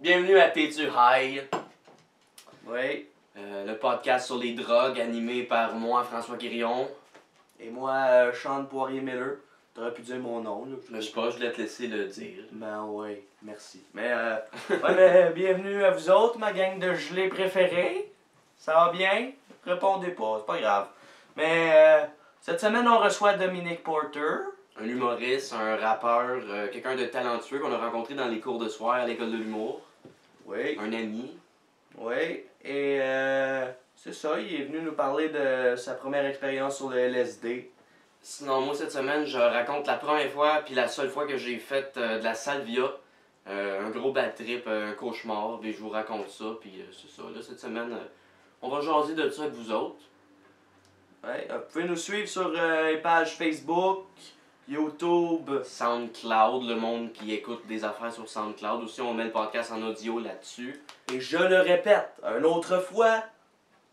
Bienvenue à T'es-tu High, Oui. euh, le podcast sur les drogues animé par moi, François Quirion. Et moi, euh, Sean Poirier-Miller. T'aurais pu dire mon nom, là. Je sais pas, je voulais te laisser le dire. Ben oui, merci. Mais, euh, ouais, mais bienvenue à vous autres, ma gang de gelés préférés. Ça va bien? Répondez pas, c'est pas grave. Mais, euh, cette semaine, on reçoit Dominique Porter. Un humoriste, un rappeur, euh, quelqu'un de talentueux qu'on a rencontré dans les cours de soir à l'école de l'humour. Oui. Un ami. Oui. Et, euh, c'est ça, il est venu nous parler de sa première expérience sur le LSD. Sinon, moi, cette semaine, je raconte la première fois puis la seule fois que j'ai fait euh, de la salvia. Euh, un gros bad trip, un cauchemar, puis je vous raconte ça, puis c'est ça. Là, cette semaine, on va jaser de ça avec vous autres. Ouais, vous pouvez nous suivre sur les pages Facebook, YouTube. SoundCloud, le monde qui écoute des affaires sur SoundCloud. Aussi, on met le podcast en audio là-dessus. Et je le répète, une autre fois,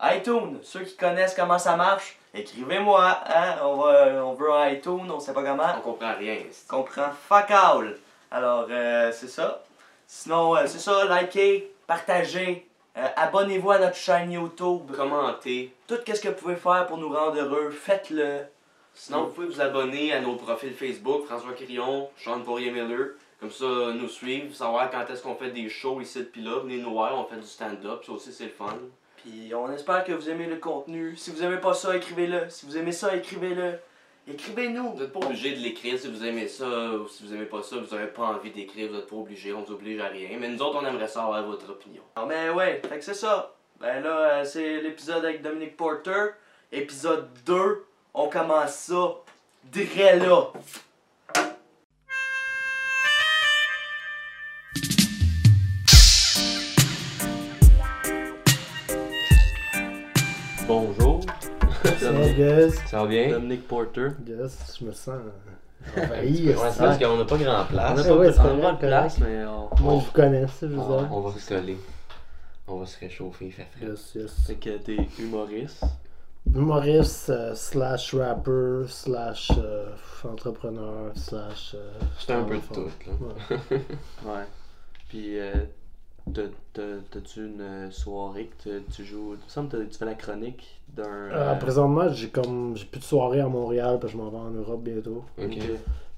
iTunes, ceux qui connaissent comment ça marche, écrivez-moi, hein, on, va, on veut un iTunes, on sait pas comment, On comprend rien. on comprend fuck all. Alors, euh, c'est ça. Sinon, euh, c'est ça, likez, partagez, euh, abonnez-vous à notre chaîne YouTube. Commentez. Tout ce que vous pouvez faire pour nous rendre heureux, faites-le. Sinon, vous pouvez vous abonner à nos profils Facebook, François Quirion, Sean Poirier-Miller. Comme ça, nous suivre, savoir quand est-ce qu'on fait des shows ici puis là. Venez nous voir, on fait du stand-up, ça aussi c'est le fun. Puis on espère que vous aimez le contenu. Si vous aimez pas ça, écrivez-le. Si vous aimez ça, écrivez-le. Écrivez-nous. Vous n'êtes pas obligé de l'écrire si vous aimez ça ou si vous aimez pas ça, vous n'avez pas envie d'écrire, vous n'êtes pas obligé, on vous oblige à rien. Mais nous autres, on aimerait savoir votre opinion. Ah mais ouais, fait que c'est ça. Ben là, euh, c'est l'épisode avec Dominique Porter. Épisode 2, on commence ça. Direct là. Bonjour. Ça va, guys? Ça va bien? Dominique Porter. Yes, je me sens envahi. Ouais, c'est parce qu'on n'a pas grand place. Ah, ouais, on a correct, pas de place, mais on... Moi, je vous connais, ça, je On, dire. on va se coller. On va se réchauffer, il fait frais. Yes, yes. Fait que t'es humoriste. Humoriste, euh, slash rapper, slash euh, entrepreneur, slash. euh, C'est un peu de tout, là. Ouais. Ouais. Puis, euh, t'as- t'as- t'as-tu une soirée que tu- tu joues... Semble que t'as- tu fais la chronique d'un... Présentement, j'ai comme j'ai plus de soirée à Montréal, parce que je m'en vais en Europe bientôt. Ok.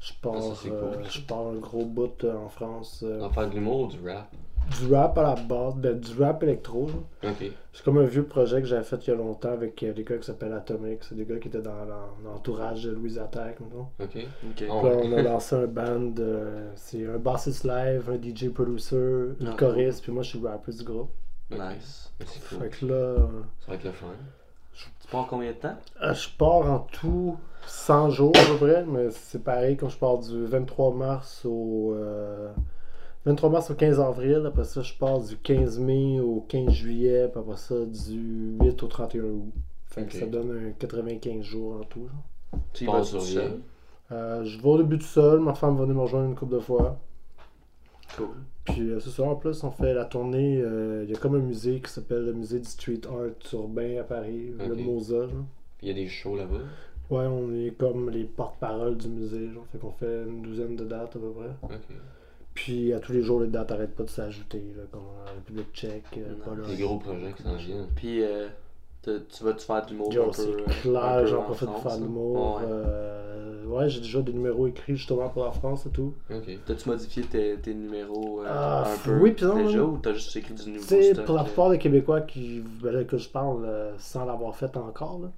Je pars, Ah, euh, cool. je pars un gros bout en France. On va faire de l'humour ou du rap? Du rap à la base, ben, du rap électro. C'est comme un vieux projet que j'avais fait il y a longtemps avec euh, des gars qui s'appellent Atomic. C'est des gars qui étaient dans l'en- l'entourage de Louise Attack, mettons. Ok. Ok. Oh. Puis là, on a lancé un band. euh, c'est un bassiste live, un DJ producer, une Ah, choriste, puis moi je suis le rapper du groupe. Nice. C'est Fait cool. que là, euh, Ça va être le fun. Tu pars combien de temps? euh, je pars en tout 100 jours à peu près, mais c'est pareil quand je pars du 23 mars au. Euh, 23 mars au 15 avril, après ça je pars du 15 mai au 15 juillet, puis après ça du 8 au 31 août. Fait que ça donne un 95 jours en tout. genre. Tu y vas sur tout seul? Euh, je vais au début tout seul, ma femme va venir me rejoindre une couple de fois. Cool. Puis euh, c'est ça, en plus, on fait la tournée. euh, Il y a comme un musée qui s'appelle le musée du street art urbain à Paris, le. MOSA. il y a des shows là-bas? Ouais, on est comme les porte-parole du musée. Genre. Fait qu'on fait une douzaine de dates à peu près. Puis à tous les jours, les dates n'arrêtent pas de s'ajouter. Comme la République tchèque, euh, Pologne. Des gros projets qui s'en viennent. Puis, euh, tu vas-tu faire de l'humour un peu... euh, clair, j'en en profite pour France, faire de l'humour. Ouais. Euh, ouais, j'ai déjà des numéros écrits justement pour la France et tout. Ok. T'as-tu modifié tes, tes numéros euh, Ah, un peu oui, puis non, déjà ou t'as juste écrit du nouveau Tu sais, stock? pour la euh? plupart des Québécois qui, ben là, que je parle euh, sans l'avoir fait encore, là,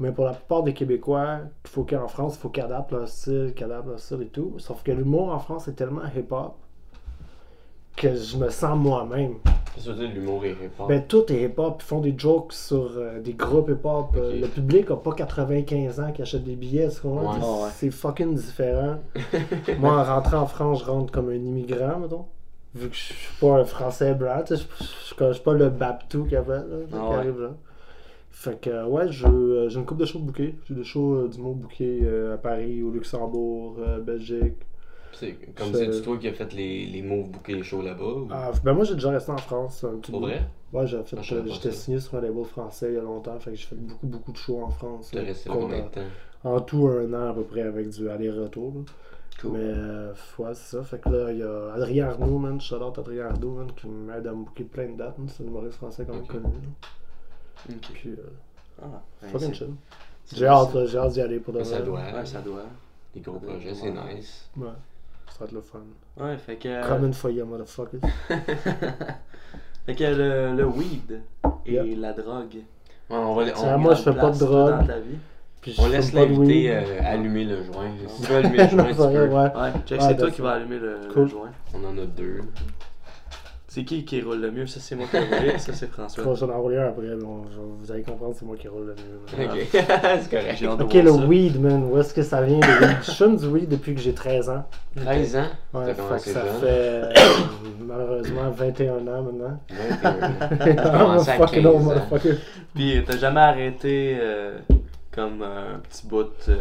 mais pour la plupart des Québécois, il faut qu'en France, il faut qu'ils adaptent leur style, qu'ils adaptent leur style et tout. Sauf que l'humour en France est tellement hip-hop que je me sens moi-même. Qu'est-ce que tu veux dire, l'humour et hip-hop? Ben, tout est hip-hop. Ils font des jokes sur euh, des groupes hip-hop. Euh, le public a pas 95 ans qui achète des billets. Ouais. C'est- Ah ouais. C'est fucking différent. Moi, en rentrant en France, je rentre comme un immigrant, mettons. Vu que je suis pas un français blanc, je suis pas le Babtou qui avait, là, qui Ah ouais. arrive là. Fait que, euh, ouais, euh, j'ai une couple de shows bookés. J'ai des shows euh, du mot euh, à Paris, au Luxembourg, Belgique. C'est comme c'est toi qui as fait les, les moves les shows là-bas ou... Ah, ben moi, j'ai déjà resté en France un petit Pour bout. vrai? Ouais, j'ai fait, Ah, j'étais signé sur un label français il y a longtemps, fait que j'ai fait beaucoup, beaucoup de shows en France. T'as resté combien de temps? En tout, un an à peu près avec du aller-retour. Cool. Mais euh, ouais, c'est ça. Fait que là, il y a Adrien Arnaud, man. Shout out Adrien Arnaud, man, qui m'aide à me booker plein de dates. C'est un humoriste français quand même connu. là. Ok. Puis, euh, Ah, ben, fucking chill. J'ai hâte, j'ai hâte d'y aller pour de Ouais, vrai. ça doit. Ouais, ça doit. Des gros projets, c'est nice. Ouais. Ça va être le fun. Ouais, fait que. euh, Coming for you, motherfuckers. fait que le, le weed et la drogue. Ouais, on va, Tiens, on, moi, je fais pas de drogue. Dans ta vie? Puis je on laisse l'invité euh, allumer le joint. Si tu veux allumer le joint, tu peux. ouais. Ouais, check, Ouais, c'est toi qui vas allumer le, joint. On en a deux. C'est qui qui roule le mieux? Ça, c'est moi qui roule. Ça, c'est François. Faut que j'en enroule un après, je- vous allez comprendre, c'est moi qui roule le mieux. Ok, c'est correct. Ok, le ça. weed, man, où est-ce que ça vient le weed? Je fume du weed depuis que j'ai 13 ans. 13 ans? Ouais, que ça jeune. fait euh, malheureusement 21 ans maintenant. 21. T'as I'm a commencé à fucking 15 old ans. motherfucker. Puis t'as jamais arrêté euh, comme euh, un petit bout. euh,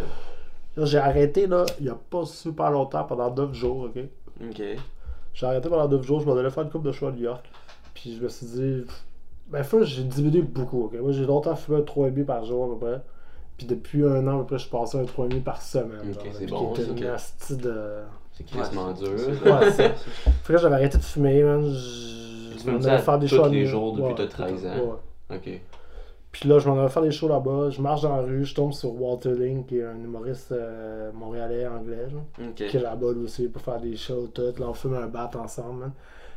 Là, J'ai arrêté là, il y a pas super longtemps, pendant 9 jours, ok? Ok. J'ai arrêté pendant 9 jours, je m'en allais faire une coupe de choix à New York. Puis je me suis dit, ben first j'ai diminué beaucoup? Moi j'ai longtemps fumé un 3,5 par jour à peu près. Puis depuis un an à peu près, je suis passé à un 3,5 par semaine. Ok, c'est bon, qui était ça, une ok. asti de... C'est crissement dur. Ouais, c'est- Fait que j'avais arrêté de fumer, man. Je Tu ça faire des tous shows à les jours depuis Ouais, t'as tout le 13 temps, ans. Ok. Puis là, je m'en allais faire des shows là-bas. Je marche dans la rue, je tombe sur Walter Link, qui est un humoriste euh, montréalais anglais, genre, qui est là-bas lui aussi pour faire des shows, tout. Là, on fume un bat ensemble, man.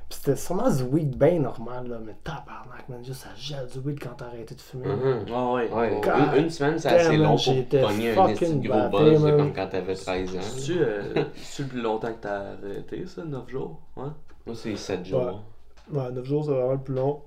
Puis c'était sûrement du weed bien normal, là, mais tabarnak, man. Juste ça gèle du weed quand t'as arrêté de fumer. Ah ouais. Ouais, une, une semaine, c'est assez long j'étais pour pogner un gros buzz, man. comme quand t'avais 13 ans. C'est-tu euh, c'est-tu le plus longtemps que t'as arrêté, ça 9 jours? Ouais. Moi, c'est 7 jours. Ouais, 9 jours, c'est vraiment le plus long.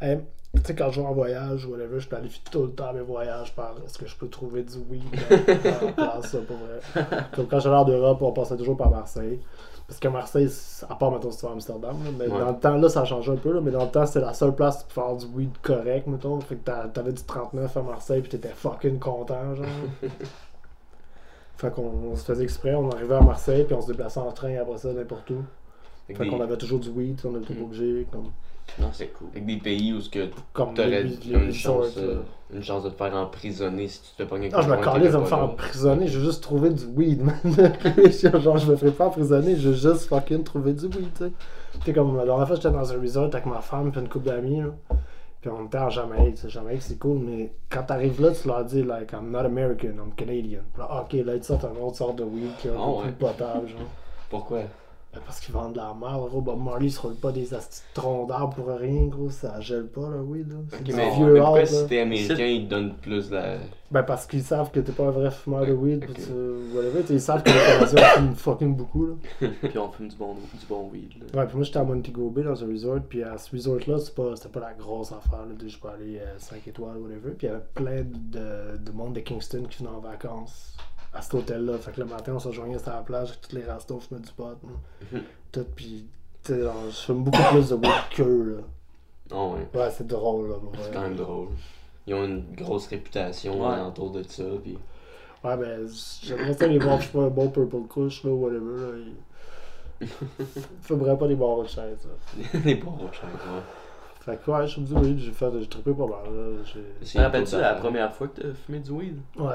Hey, tu sais, quand je vais en voyage ou whatever, je planifie tout le temps mes voyages par est-ce que je peux trouver du dans- dans ça, pour vrai. Comme quand j'allais en Europe, on passait toujours par Marseille. Parce que Marseille, à part mettons si tu vas à Amsterdam, là, mais Ouais. dans le temps, là, ça a changé un peu, là, mais dans le temps, c'était la seule place pour faire du weed correct, mettons. Fait que t'a- t'avais du 39 à Marseille, puis t'étais fucking content, genre. fait qu'on on se faisait exprès, on arrivait à Marseille, puis on se déplaçait en train après ça, n'importe où. Fait qu'on avait toujours du weed, on était obligé, comme, Non, c'est cool. avec des pays où ce que comme les- les une, chance, là. euh, une chance de te faire emprisonner si tu te fais pogner Ah, je me calais de me faire emprisonner, j'ai juste trouvé du weed, man. genre, je me ferais pas emprisonner, j'ai juste fucking trouvé du weed, tu sais. Tu sais, comme la dernière fois, j'étais dans un resort avec ma femme puis une couple d'amis, là. Puis on était en Jamaïque, tu sais, Jamaïque c'est cool, mais quand t'arrives là, tu leur dis, like, I'm not American, I'm Canadian. Puis là, ok, là, ils te sortent un autre sort de weed qui est un Ah, peu plus potable, genre. Pourquoi? Parce qu'ils vendent de la merde, gros. Bob Marley se roule pas des de troncs d'arbres pour rien, gros. Ça gèle pas, le weed, là. C'est Ok, du mais, vieux mais pourquoi si là. t'es américain, ils te donnent plus la. Ben parce qu'ils savent que t'es pas un vrai fumeur de weed, Ok. pis tu... whatever, ils savent que les Canadiens fument fucking beaucoup, là. Puis on fume du bon, du bon weed. Là. Ouais, puis moi j'étais à Montego Bay dans un resort, puis à ce resort-là, c'est pas, c'était pas la grosse affaire, là, de je peux aller 5 étoiles, whatever. Puis il y avait plein de, de monde de Kingston qui venaient en vacances à cet hôtel-là. Fait que le matin, on se rejoignait sur la plage, tous les restos fumaient du pot, hein. Mhm. tout, puis tu sais, je fume beaucoup plus de weed qu'eux, Oh, ouais. là. Ouais, c'est drôle, là, C'est quand même drôle. Ils ont une grosse réputation Ouais. autour de ça. Puis... Ouais, ben, j'aimerais ça les voir, je suis pas un bon Purple Kush, là, whatever, là. Ils... Fumerais pas des barres de chaise, là. Les bons chers, ouais. Fait que ouais, je me dis oui, j'ai fait, j'ai trippé pas mal, là. Te rappelles-tu la première fois que t'as fumé du weed? Ouais,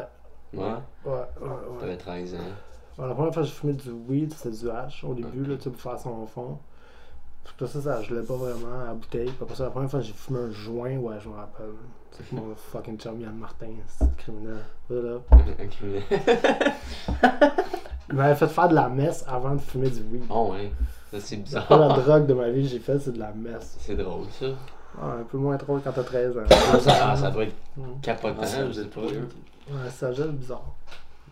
Ouais. ouais, ouais, ouais. T'avais 13 ans. Ouais, la première fois que j'ai fumé du weed, c'était du hash au début, là, tu sais, pour faire son fond. Que ça, ça, je l'ai pas vraiment à la bouteille. Puis après ça, la première fois que j'ai fumé un joint, ouais, je me rappelle. C'est mon fucking chum Yann Martin, c'est criminel. Voilà. Il m'avait fait faire de la messe avant de fumer du weed. oh, ouais. Ça, c'est C'est bizarre. pas la drogue de ma vie que j'ai faite, c'est de la messe. C'est drôle, ça. Ouais, un peu moins drôle quand t'as 13 ans. Ah, ça doit être Mm. capotant, Ah, ça, je sais vous pas. Ouais, ça gèle bizarre.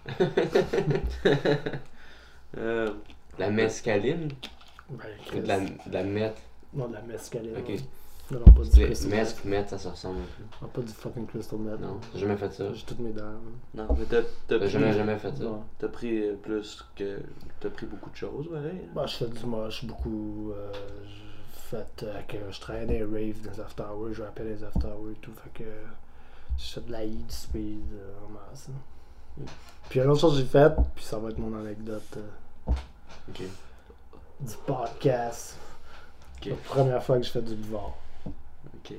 Euh, La mescaline? Ben, de la, de la meth? Non, de la mescaline. Ok. Non, non, pas du C'est- crystal Mesque, meth. meth, ça se ressemble un peu. Non, pas du fucking crystal meth. Non, j'ai jamais fait ça. J'ai toutes mes dents. non, mais t'as, t'as J'ai pris, jamais, jamais fait ça. Non. t'as pris euh, plus que. T'as pris beaucoup de choses, pareil. hein? Bah, je fais du moche beaucoup. Euh, j'ai fait euh, que je travaillais dans les raves, dans les after hours, je rappelle les after hours et tout. Fait que je fais de la heat, du speed euh, en masse. hein. Puis une autre chose que j'ai faite, puis ça va être mon anecdote euh, du podcast. La première fois que je fais du buvard. Ok.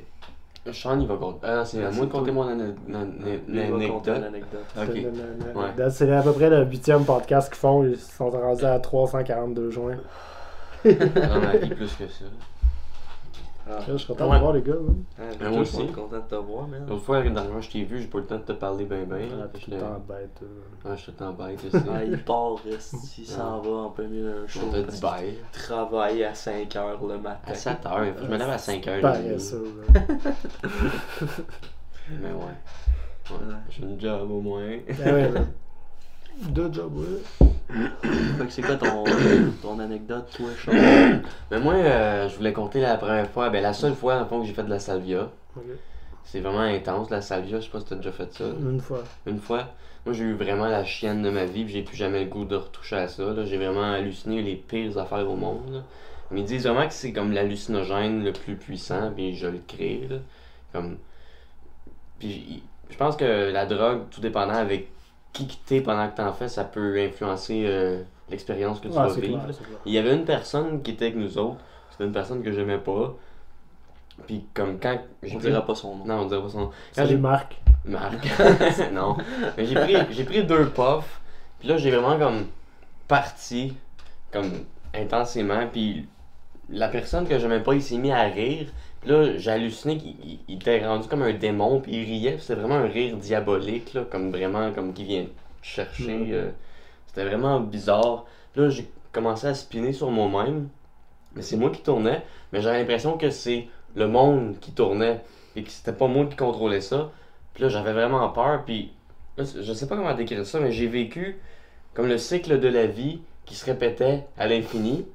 Sean, il va compter. Ah non, c'est à moi de compter mon il anecdote. C'est à peu près le huitième podcast qu'ils font. Ils sont rendus à 342 juin. Dans ma vie, plus que ça. Ah. Je suis content Ouais. de voir les gars. Ah, Mais mais moi aussi. aussi. content de te voir, man. L'autre fois, dans le je t'ai vu, j'ai pas eu le temps de te parler ben ben. Ah, Fait puis que tout le là- temps bête. euh. Ouais, je te t'embête aussi. Ah, il part, reste, il s'en va en plein milieu d'un show. On t'a dit bye. Travaille à 5h le matin. À 7 heures, il faut que je me lève à 5 heures. Paresseux, là. Mais ouais. Ouais, J'ai une job au moins. Ah ouais, là. Deux jobs, ouais. Fait que c'est quoi ton, ton anecdote, toi, Sean? Mais moi, euh, je voulais compter la première fois, ben la seule fois dans le fond que j'ai fait de la salvia. C'est vraiment intense la salvia, je sais pas si t'as déjà fait ça. Une fois. Une fois, moi j'ai eu vraiment la chienne de ma vie, puis j'ai plus jamais le goût de retoucher à ça. là. J'ai vraiment halluciné les pires affaires au monde. là. Mais ils disent vraiment que c'est comme l'hallucinogène le plus puissant, puis je le crée. là. Comme... Puis je pense que la drogue, tout dépendant avec qui t'es pendant que t'en fais, ça peut influencer euh, l'expérience que tu Ouais, vas vivre. clair. Il y avait une personne qui était avec nous autres, c'était une personne que j'aimais pas. Puis comme quand On dira pas son nom. Non, on dirait pas son nom. Quand j'ai Marc. Marc. non. Mais j'ai pris, j'ai pris deux puffs. Puis là, j'ai vraiment comme parti, comme intensément. Puis la personne que j'aimais pas, il s'est mis à rire. Puis là, j'ai halluciné qu'il il- il était rendu comme un démon. Puis il riait. C'était vraiment un rire diabolique, là, comme vraiment, comme qui vient te chercher. Mhm. euh, C'était vraiment bizarre. Puis là, j'ai commencé à spinner sur moi-même. Mais c'est moi qui tournais. Mais j'avais l'impression que c'est le monde qui tournait. Et que c'était pas moi qui contrôlais ça. Puis là, j'avais vraiment peur. Puis là, je sais pas comment décrire ça, mais j'ai vécu comme le cycle de la vie qui se répétait à l'infini.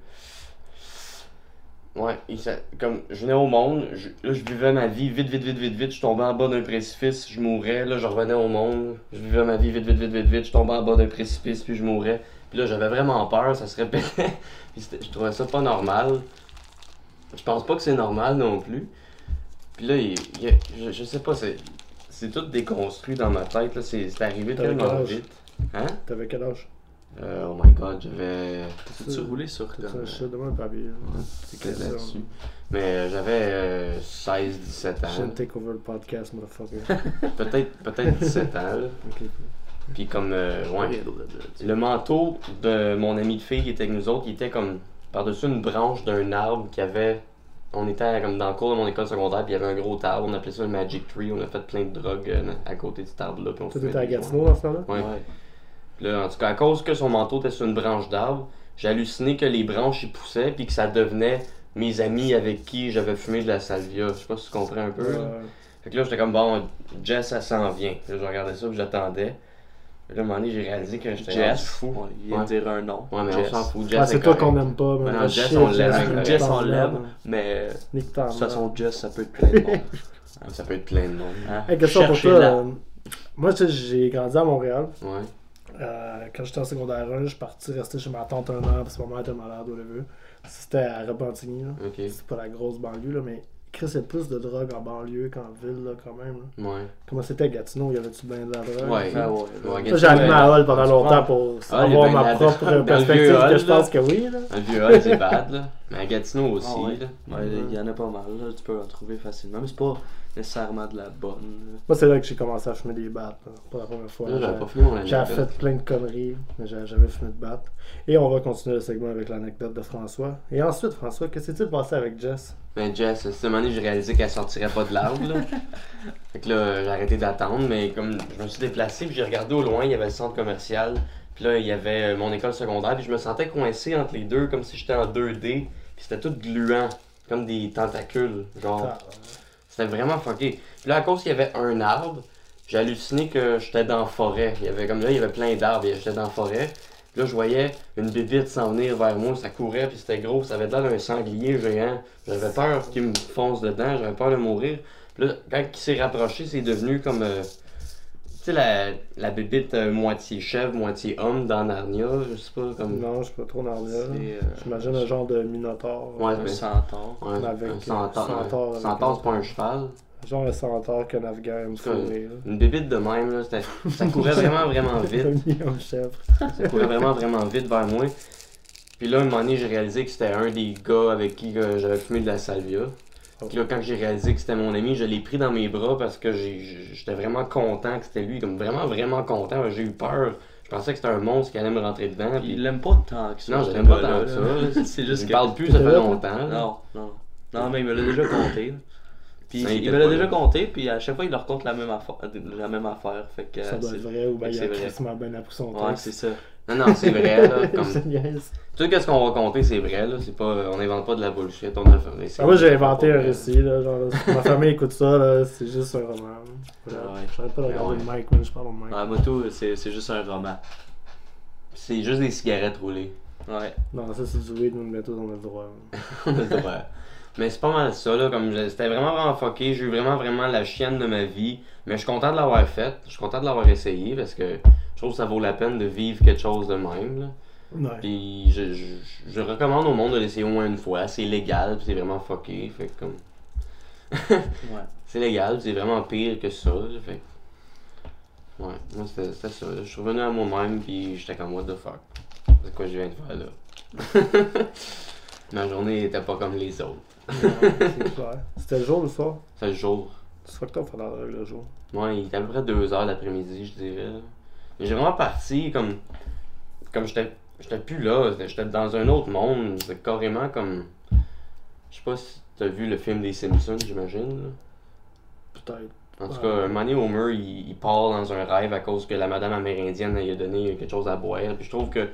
Ouais, et ça- comme je venais au monde, je, là je vivais ma vie vite, vite, vite, vite, vite, je tombais en bas d'un précipice, je mourais, là je revenais au monde, je vivais ma vie vite, vite, vite, vite, vite, je tombais en bas d'un précipice, puis je mourais. Puis là j'avais vraiment peur, ça se répétait, puis je trouvais ça pas normal. Je pense pas que c'est normal non plus. Puis là, il, je, je sais pas, c'est, c'est tout déconstruit dans ma tête, là, c'est, c'est arrivé T'avais tellement vite. Hein? T'avais quel âge? Euh, oh my god, j'avais. Tu roulé sur C'est ça, comme. je demande un papier. C'est que ça. là-dessus. Mais euh, j'avais euh, 16-17 Je viens ans. de take over le podcast, motherfucker. Peut-être, peut-être 17 ans. là. Ok. Puis comme, euh, ouais. Le manteau de mon ami de fille qui était avec nous autres, il était comme par-dessus une branche d'un arbre qui avait. On était comme dans le cours de mon école secondaire, puis il y avait un gros arbre, on appelait ça le Magic Tree. On a fait plein de drogues euh, à côté de cet arbre-là. puis on Toi, fumait t'étais à. Gatineau dans ce temps-là Ouais. Puis là, en tout cas, à cause que son manteau était sur une branche d'arbre, j'ai halluciné que les branches y poussaient, puis que ça devenait mes amis avec qui j'avais fumé de la salvia. Je sais pas si tu comprends un peu. là. Fait que là, j'étais comme, bon, Jess, ça s'en vient. Là, je regardais ça, puis j'attendais. Là, à un moment donné, j'ai réalisé que j'étais Jess? fou. Ouais, il vient dire un nom. Ouais, mais Jess. on s'en fout. Jess, Ah, c'est est toi qu'on aime pas, mais Non, Jess, on l'aime, Jess, on l'aime, mais de toute façon. Jess, ça peut être plein de monde. Ça peut être plein de monde. Hein? Hey, question pour toi. Euh, Moi, tu sais, j'ai grandi à Montréal. Ouais. Euh, quand j'étais en secondaire 1, je suis parti rester chez ma tante un an parce que ma mère était malade au début. C'était à Repentigny. là. Ok. C'est pas la grosse banlieue, là, mais Chris, il y a plus de drogue en banlieue qu'en ville, là, quand même. là. Ouais. Comment c'était à Gatineau? Il y avait-tu bien de la drogue? Ouais. Ah ouais, Ouais, Ça, j'ai allumé à Hall pendant longtemps pour Ah, il y a avoir bien de ma la propre drogue dans le perspective vieux que Hall, je pense que oui. Là. Un vieux hall, c'est bad, là. Mais à Gatineau aussi, Ah ouais. là. Ouais, il y en a pas mal, là, tu peux en trouver facilement, mais c'est pas nécessairement de la bonne. Moi, c'est là que j'ai commencé à fumer des battes, là, pour la première fois. J'ai- fait plein de conneries, mais j'avais jamais fumé de batte. Et on va continuer le segment avec l'anecdote de François. Et ensuite, François, qu'est-ce qui s'est passé avec Jess? Mais Jess, à ce moment-là, j'ai réalisé qu'elle sortirait pas de l'arbre, là. fait que là, j'ai arrêté d'attendre, mais comme je me suis déplacé, puis j'ai regardé au loin, il y avait le centre commercial. Puis là, il y avait euh, mon école secondaire, puis je me sentais coincé entre les deux, comme si j'étais en 2D. Puis c'était tout gluant, comme des tentacules, genre. Ah, C'était vraiment fucké. Puis là, à cause qu'il y avait un arbre, j'ai halluciné que j'étais dans la forêt. Il y avait comme là, il y avait plein d'arbres, j'étais dans la forêt. Puis là, je voyais une bébite s'en venir vers moi, ça courait, puis c'était gros, ça avait l'air d'un sanglier géant. J'avais peur qu'il me fonce dedans, j'avais peur de mourir. Puis là, quand il s'est rapproché, c'est devenu comme. euh, sais, la, la bébite euh, moitié chèvre, moitié homme dans Narnia, je sais pas, comme. Non, je suis pas trop C'est euh, J'imagine un genre de minotaure. Ouais, un mais- centaure. Ouais, avec, un centaure. centaure un avec centaure, c'est pas un cheval. Genre un centaure qu'un Afghan aime fourrer. Une bébite de même, là, ça courait vraiment, vraiment vite. Un chèvre. Ça courait vraiment, vraiment vite vers moi. Puis là, un moment donné, j'ai réalisé que c'était un des gars avec qui euh, j'avais fumé de la salvia. Puis là, quand j'ai réalisé que c'était mon ami, je l'ai pris dans mes bras parce que j'étais vraiment content que c'était lui, comme vraiment, vraiment content. J'ai eu peur. Je pensais que c'était un monstre qui allait me rentrer dedans. Puis Il l'aime pas tant que ça. Non, je l'aime pas tant que ça. C'est juste il que. parle plus, ça fait longtemps. là. Non, non. Non, mais il me l'a déjà compté. Puis Ça, il me l'a déjà compté, puis à chaque fois il leur compte la même affaire. La même affaire fait que, Ça doit c'est- être vrai ou bien il a bien appris son Ouais, texte. c'est ça. Non, non, c'est vrai. Là, comme... Tout ce qu'on va compter, c'est vrai. Là. C'est pas... On n'invente pas de la bullshit. On a Ah, moi j'ai inventé un récit, là, genre, là, ma famille écoute ça, là, c'est juste un roman. Ouais. J'arrête pas de regarder Ouais. le mic, man, je parle au mic. Ouais, moto, c'est c'est juste un roman. C'est juste des cigarettes roulées. Ouais. Non, ça c'est du weed, mais bientôt on a le droit. On a le droit. Mais c'est pas mal ça, là. Comme je- c'était vraiment, vraiment fucké. J'ai eu vraiment, vraiment la chienne de ma vie. Mais je suis content de l'avoir faite. Je suis content de l'avoir essayé parce que je trouve que ça vaut la peine de vivre quelque chose de même. Là. Ouais. Puis je, je, je recommande au monde de l'essayer au moins une fois. C'est légal, puis c'est vraiment fucké. Fait que comme. Ouais. C'est légal, c'est vraiment pire que ça. là, Fait Ouais, moi c'était ça. Je suis revenu à moi-même, puis j'étais comme, what the fuck? C'est quoi je viens de faire là? Ma journée était pas comme les autres. C'était le jour ou le soir? C'est le jour. C'est la drogue le jour. Ouais, il était à peu près 2 heures l'après-midi, je dirais. j'ai vraiment parti comme. Comme j'étais. J'étais plus là, j'étais- dans un autre monde. C'est carrément comme. Je sais pas si t'as vu le film des Simpsons, j'imagine. Peut-être. En tout cas, donné, Homer, il, il part dans un rêve à cause que la madame amérindienne lui a donné quelque chose à boire. Puis je trouve que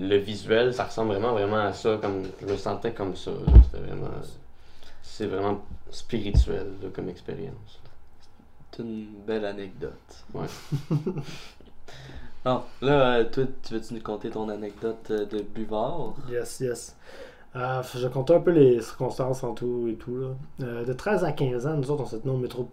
le visuel, ça ressemble vraiment, vraiment à ça. Comme, je me sentais comme ça. C'était vraiment. C'est vraiment spirituel là, comme expérience. C'est une belle anecdote. Ouais. Non, là, euh, toi, tu veux-tu nous conter ton anecdote euh, de buvard? Yes, yes. Euh, je compte un peu les circonstances en tout et tout. Là. Euh, de 13 à 15 ans, nous autres, on s'est tenus au métro.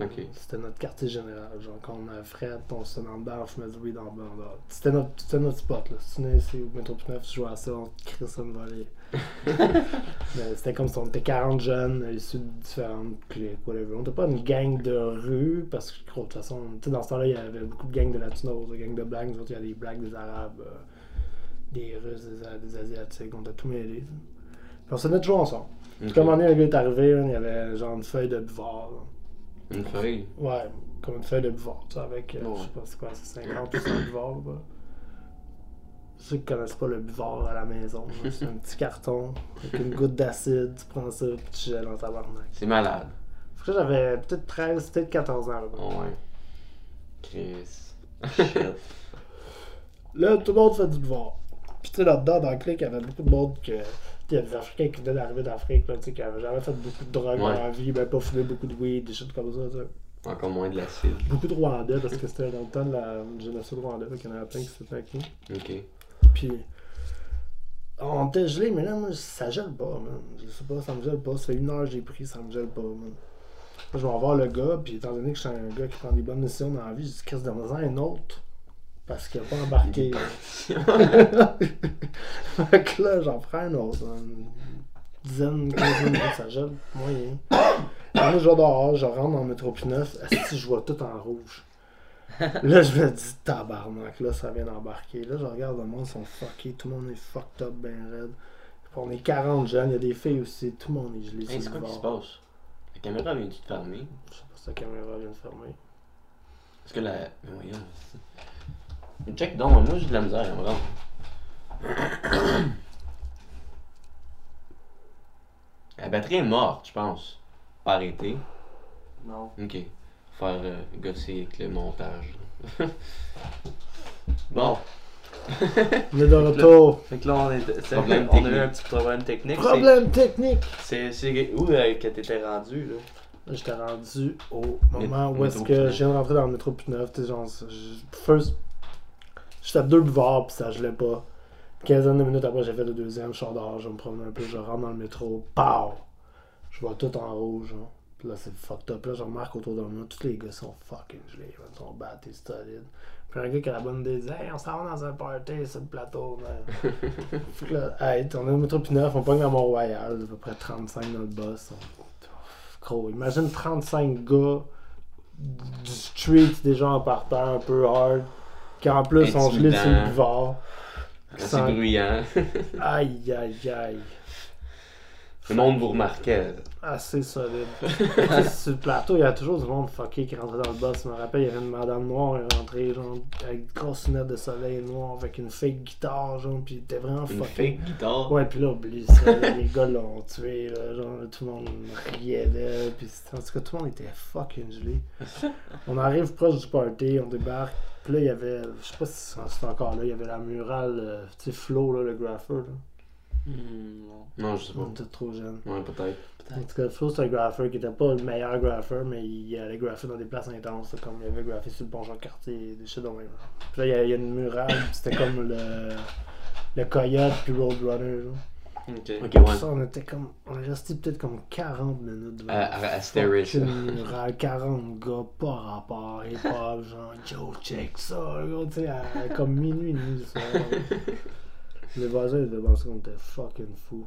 Ok. C'était notre quartier général. Genre, quand on avait Fred, on se tenait on fumait du weed dans le bar. C'était notre, notre spot. Là. Si tu venais ici au métro Pineuf, tu jouais à ça, on te crisse une volée. Mais c'était comme si on était 40 jeunes euh, issus de différentes cliques, whatever. On n'était pas une gang de rue, parce que, de toute façon, dans ce temps-là, il y avait beaucoup de gangs de latinos, des gangs de blacks. Nous autres, il y a des blacks, des arabes, euh, des russes, des, asiatiques. On était tout mêlés. Puis on s'est mis toujours ensemble. Puis Ok. comme un moment donné, un gars est arrivé, il y avait genre une feuille de buvard. là. Une feuille? Ouais, comme une feuille de buvard, tu sais, avec, euh, Ouais. je sais pas c'est quoi, c'est 50 ou 100 buvards, là. Ceux qui connaissent pas le buvard à la maison, c'est un petit carton avec une goutte d'acide, tu prends ça, puis tu gèles en tabarnak. C'est malade. Fait que j'avais peut-être 13, peut-être 14 ans. Là, Oh, ouais. Chris. Là tout le monde fait du buvard. Sais, là-dedans, dans le clic, il y avait beaucoup de monde que. Il y a des Africains qui venaient d'arriver d'Afrique, là, tu sais, qui avaient jamais fait beaucoup de drogue dans leur vie, ben pas fumé beaucoup de weed, des choses comme ça, tu sais. Encore moins de l'acide. Beaucoup de Rwandais, parce que c'était dans le temps de la du génocide rwandais, fait qu'il y en avait plein qui s'étaient acquis. Ok. Puis, on était gelé, mais là, moi, ça gèle pas, man. Je sais pas, ça me gèle pas. Ça fait une heure que j'ai pris, ça me gèle pas, man. Là, je vais voir le gars, puis étant donné que je suis un gars qui prend des bonnes décisions dans la vie, je dis, Chris, donne-en un autre. Parce qu'il a pas embarqué. fait que là, j'en prends un autre. Une dizaine, quinze minutes, ça gèle moyen. Moi, je vais dehors, je rentre dans le métro P9, si je vois tout en rouge. Là, je me dis, tabarnak, là, ça vient d'embarquer. Là, je regarde le monde, ils sont fuckés, tout le monde est fucked up, ben raide. On est 40 jeunes, il y a des filles aussi, tout le monde est gelé. Hey, c'est quoi qui se passe? La caméra vient-tu de fermer? Je sais pas si la caméra vient de fermer. Est-ce que la. Mais voyons. Check donc, moi j'ai de la misère rendre. La batterie est morte, je pense. Pas arrêter. Non. Ok. Faire euh, gosser avec le montage. bon. On est de retour. Fait que là, on, est, Problème on a eu technique. un petit problème technique. Problème technique. C'est où euh, que t'étais rendu, là? Là, j'étais rendu au moment où est-ce que P9. je viens de rentrer dans le métro P9. Tu sais, genre, je- first, j'étais à deux buvards, puis ça gelait pas. Quinzaine de minutes après, j'ai fait le deuxième, je sors dehors, je me promène un peu, je rentre dans le métro, pow! Je vois tout en rouge, hein. Puis là, c'est fucked up. Là, je remarque autour de moi, tous les gars sont fucking gelés. Ils sont battés, solides. Puis un gars qui a la bonne idée dit Hey, on s'en va dans un party sur le plateau, man. Fait que là, hey, on est au métro P9, on pogne à Mont-Royal, à peu près 35 dans le boss. Gros, imagine 35 gars du street, des gens par terre un peu hard, qui en plus sont gelés sur le. C'est bruyant. Aïe, aïe, aïe. Le monde vous remarquait. Assez solide. sur le plateau, il y a toujours du monde fucké qui rentrait dans le bus. Je me rappelle, il y avait une madame noire qui rentrée, genre, avec une grosse lunette de soleil noire, avec une fake guitare, genre, pis était vraiment Une fucké. fake guitare? Ouais, puis là, oublie ça. là, les gars l'ont tué, là, genre, tout le monde riait d'elle. Puis en tout cas, tout le monde était fucking gelé. On arrive proche du party, on débarque. Puis là, il y avait, je sais pas si c'est encore là, il y avait la murale, euh, tu sais, Flo, là, le graffeur. Là. Hmm, non. Non, je sais On pas. était trop jeunes. Ouais, peut-être. En tout cas, Flo, c'est un graffeur qui était pas le meilleur graffeur, mais il allait graffer dans des places intenses, comme il avait graffé sur le pont Jean-Cartier, des le même. Puis là, il y a, il y a une murale, puis c'était comme le, le Coyote puis Roadrunner. Là. Ok. Ouais. ça, on était comme. On est resté peut-être comme 40 minutes devant. Ça. fucking murale, 40 gars, pas rapport, hip hop, genre, yo, check ça, gros, tu sais, à, comme minuit et demi, ça. Voisins, ils devaient penser qu'on était fucking fous.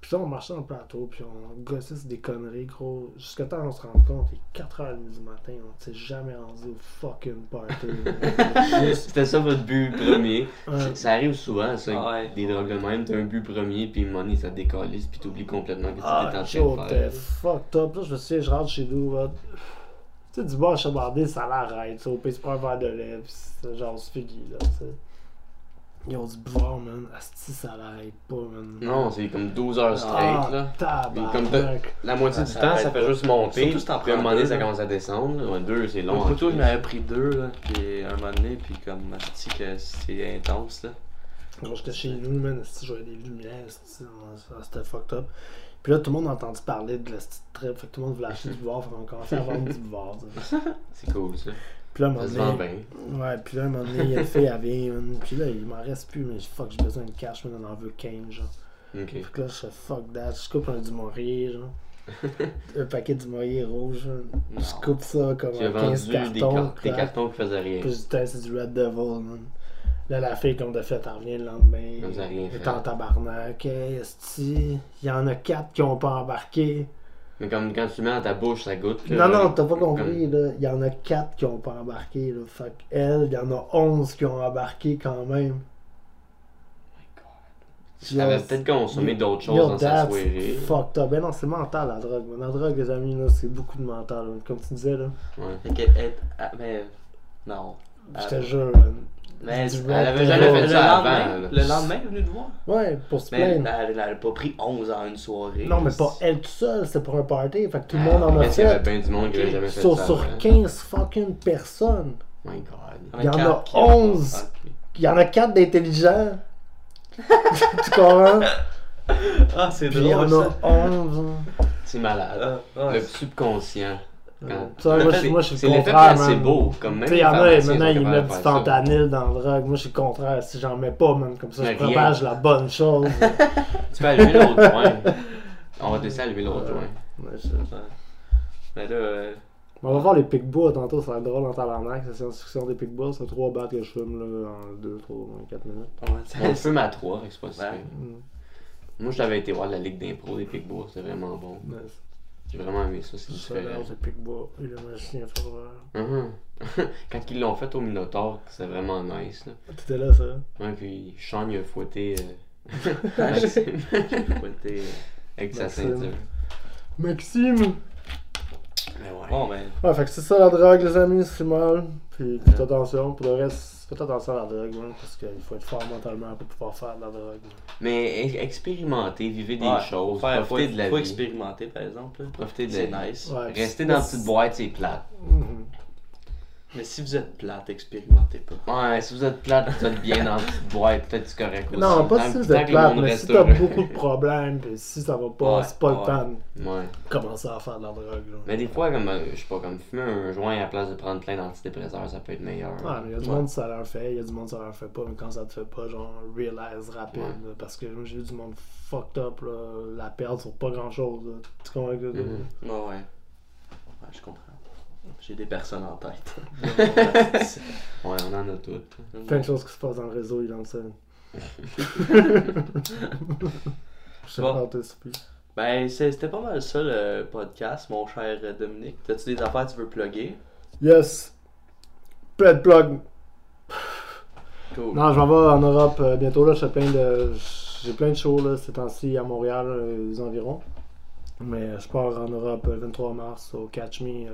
Puis là, on marchait dans le plateau, puis on gossait sur des conneries, gros. Jusqu'à temps qu'on se rende compte, il est 4h30 du matin, on s'est jamais rendu au fucking party. Juste, C'était ça votre but premier. Ça arrive souvent, ça, Ah ouais. des drogues de même. T'as un but premier, puis money, ça décalise, puis t'oublies complètement que Ah, t'étais en train de t'es faire. fucked up. Là, je me souviens, je rentre chez nous, là. Tu sais, du bar Chabardé, ça l'arrête, ça. Au pire, tu prends un verre de lait, pis c'est genre, c'est fini, là, tu sais. Ils ont du boire, man. Asti, ça l'arrête pas, man. Non, c'est comme 12 heures straight, là. Ah, comme tabarnak. La moitié Ah, du ça temps, ça fait pas. juste monter. Surtout si t'en Puis à un prends moment donné, ça là. commence à descendre. là. Ouais, deux, c'est long. Moi, plutôt, je m'avais pris deux, là, puis un moment donné, puis comme, asti que c'est intense, là. Moi, j'étais chez nous, man. Asti, je voyais des lumières, C'était fucked up. Puis là, tout le monde a entendu parler de la petite trip. Fait que tout le monde voulait acheter du boire. Fait qu'on commençait à vendre du sais. C'est cool, ça. Puis là, un moment donné-. Ouais, puis là, un moment donné, il y a une fille, elle vient, man. Puis là, il m'en reste plus, mais fuck, j'ai besoin de cash, man. On en veut 15, genre. Que là, je fais fuck that. Je coupe un Dumouriez, genre. un paquet de Dumouriez rouge, genre. Je coupe ça comme en 15 vendu des, cartons. car- des cartons qui faisaient rien. Puis je dis, Tain, c'est du Red Devil, man. Là, la fille, comme de fait, elle revient le lendemain. Elle est en tabarnak. Hey, il y en a quatre qui ont pas embarqué. Mais comme quand tu mets dans ta bouche, ça goûte. Non, là. non, t'as pas compris, là. Il y en a quatre qui ont pas embarqué, là. Fait elle, il y en a 11 qui ont embarqué quand même. Tu avais peut-être consommé d'autres choses Yo, dans sa soirée. fucked up. Ben non, c'est mental la drogue. man. La drogue, les amis, là, c'est beaucoup de mental. là. Comme tu disais, là. Ouais. Fait que, elle- ah, mais, non. Je te Ah, jure, man. Mais elle avait jamais fait le ça lendemain, avant. Le lendemain, elle est venue te voir? Ouais, pour se Mais elle plaindre. elle a pas pris 11 en une soirée. Non, mais pas elle toute seule, c'était pour un party. Fait que tout le monde en a Mais il y avait fait. bien du monde qui avait jamais fait Sur, ça. sur avant. 15 fucking personnes. My god. Il y en a Quatre qui ont pas- 11. Ah, ok. Il y en a 4 d'intelligents. tu comprends? Ah, c'est Puis il y en drôle, a ça. 11. C'est malade. Ah, ah, Le subconscient. Quand- Tu vois, moi, je- C'est- moi, je suis c'est le contraire, placebo, man. comme même Tu sais, y en a, maintenant, ils mettent du fentanyl dans la drogue. Moi, je suis le contraire. Si j'en mets pas, man, comme ça, je propage la bonne chose. Tu peux allumer l'autre joint. On va tester à allumer l'autre Ouais. joint. Ouais, Mais là, euh, On va voir les pic-bois tantôt, ça va être drôle en tabarnak. C'est science-fiction des pic-bois. C'est trois battes que je fume là, en 2, 3, 4 minutes. On le fume à trois, fait que c'est pas si Ouais. Mm. Moi, j'avais été voir la Ligue d'impro des Picbois, c'était vraiment bon. Ouais, J'ai vraiment aimé ça, c'est différent. pic-bois. Et le magicien. Mhm. Quand ils l'ont fait au Minotaur, c'est vraiment nice. Là. T'étais là, ça? Ouais, puis Sean il a fouetté euh, j'ai Maxime fouetté. avec sa Maxime. ceinture. Maxime! Mais ouais. Bon, ben, Ouais, fait que c'est ça la drogue, les amis, c'est mal. Puis faites attention. Pour le reste, faites attention à la drogue, man, parce qu'il faut être fort mentalement pour pouvoir faire de la drogue. Mais ex- expérimentez, vivez des ouais, choses, faut faire- profitez faut, de la faut vie. expérimenter, par exemple. là. Profitez de la vie. nice. Ouais, c'est- dans la petite boîte, c'est plate. Mhm. Mais si vous êtes plate, expérimentez pas. Ouais, si vous êtes plate, vous êtes bien dans la petite boîte, peut-être c'est correct aussi. Non, pas Tant- si vous êtes plate, mais si t'as beaucoup de problèmes, pis si ça va pas, Ouais, c'est pas ouais. le temps de Ouais. commencer à faire de la drogue. Là. Mais des fois, comme, euh, je sais pas, comme fumer un joint à la place de prendre plein d'antidépresseurs, ça peut être meilleur. Ouais, mais il y a du Ouais. monde ça leur fait, il y a du monde ça leur fait pas, mais quand ça te fait pas, genre, realize rapide. Ouais. là, parce que moi, j'ai vu du monde fucked up, là, la perdre sur pas grand chose. Tu comprends? Mhm. Ouais, ouais. Ouais, je comprends. J'ai des personnes en tête. Ouais, on en a toutes. Plein de choses qui se passent dans le réseau, il en sait. Je sais Bon. Ben, c'était pas mal ça le podcast, mon cher Dominique. T'as-tu des affaires que tu veux plugger? Yes! Plein de plug. Cool. Non, je m'en vais en Europe euh, bientôt, là, je fais plein de. J'ai plein de shows là, ces temps-ci à Montréal, euh, les environs. Mais euh, je pars en Europe le 23 mars au Catch Me.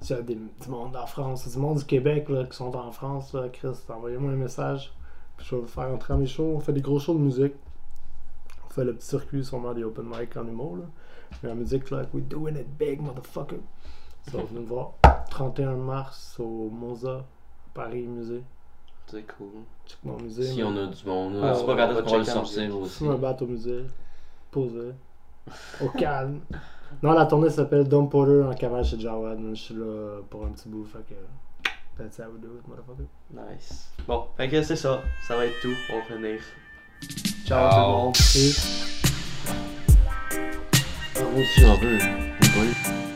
Euh, Il y a des, du monde en France, du monde du Québec là, qui sont en France. Là, Chris, envoyez-moi un message. Puis je vais vous faire entrer à mes shows. On fait des gros shows de musique. On fait le petit circuit, sûrement des open mic en humour. Là. Mais la musique, là, we doing it big, motherfucker. Ça, venez me voir. 31 mars au Monza, Paris Musée. C'est cool. Check mon musée. Si mais- on a du monde, Ah, c'est pas on quand va le sortir aussi. Fume un bat au musée. Posé. Au calme. Non, la tournée s'appelle Dom Porter en cavale chez Jawad. Je suis là pour un petit bout. Fait que. That's how we do it, motherfucker. Nice. Bon, fait que c'est ça. Ça va être tout. On va finir. Ciao, tout le monde. Peace. Ah, moi aussi, j'en veux. Une bonne.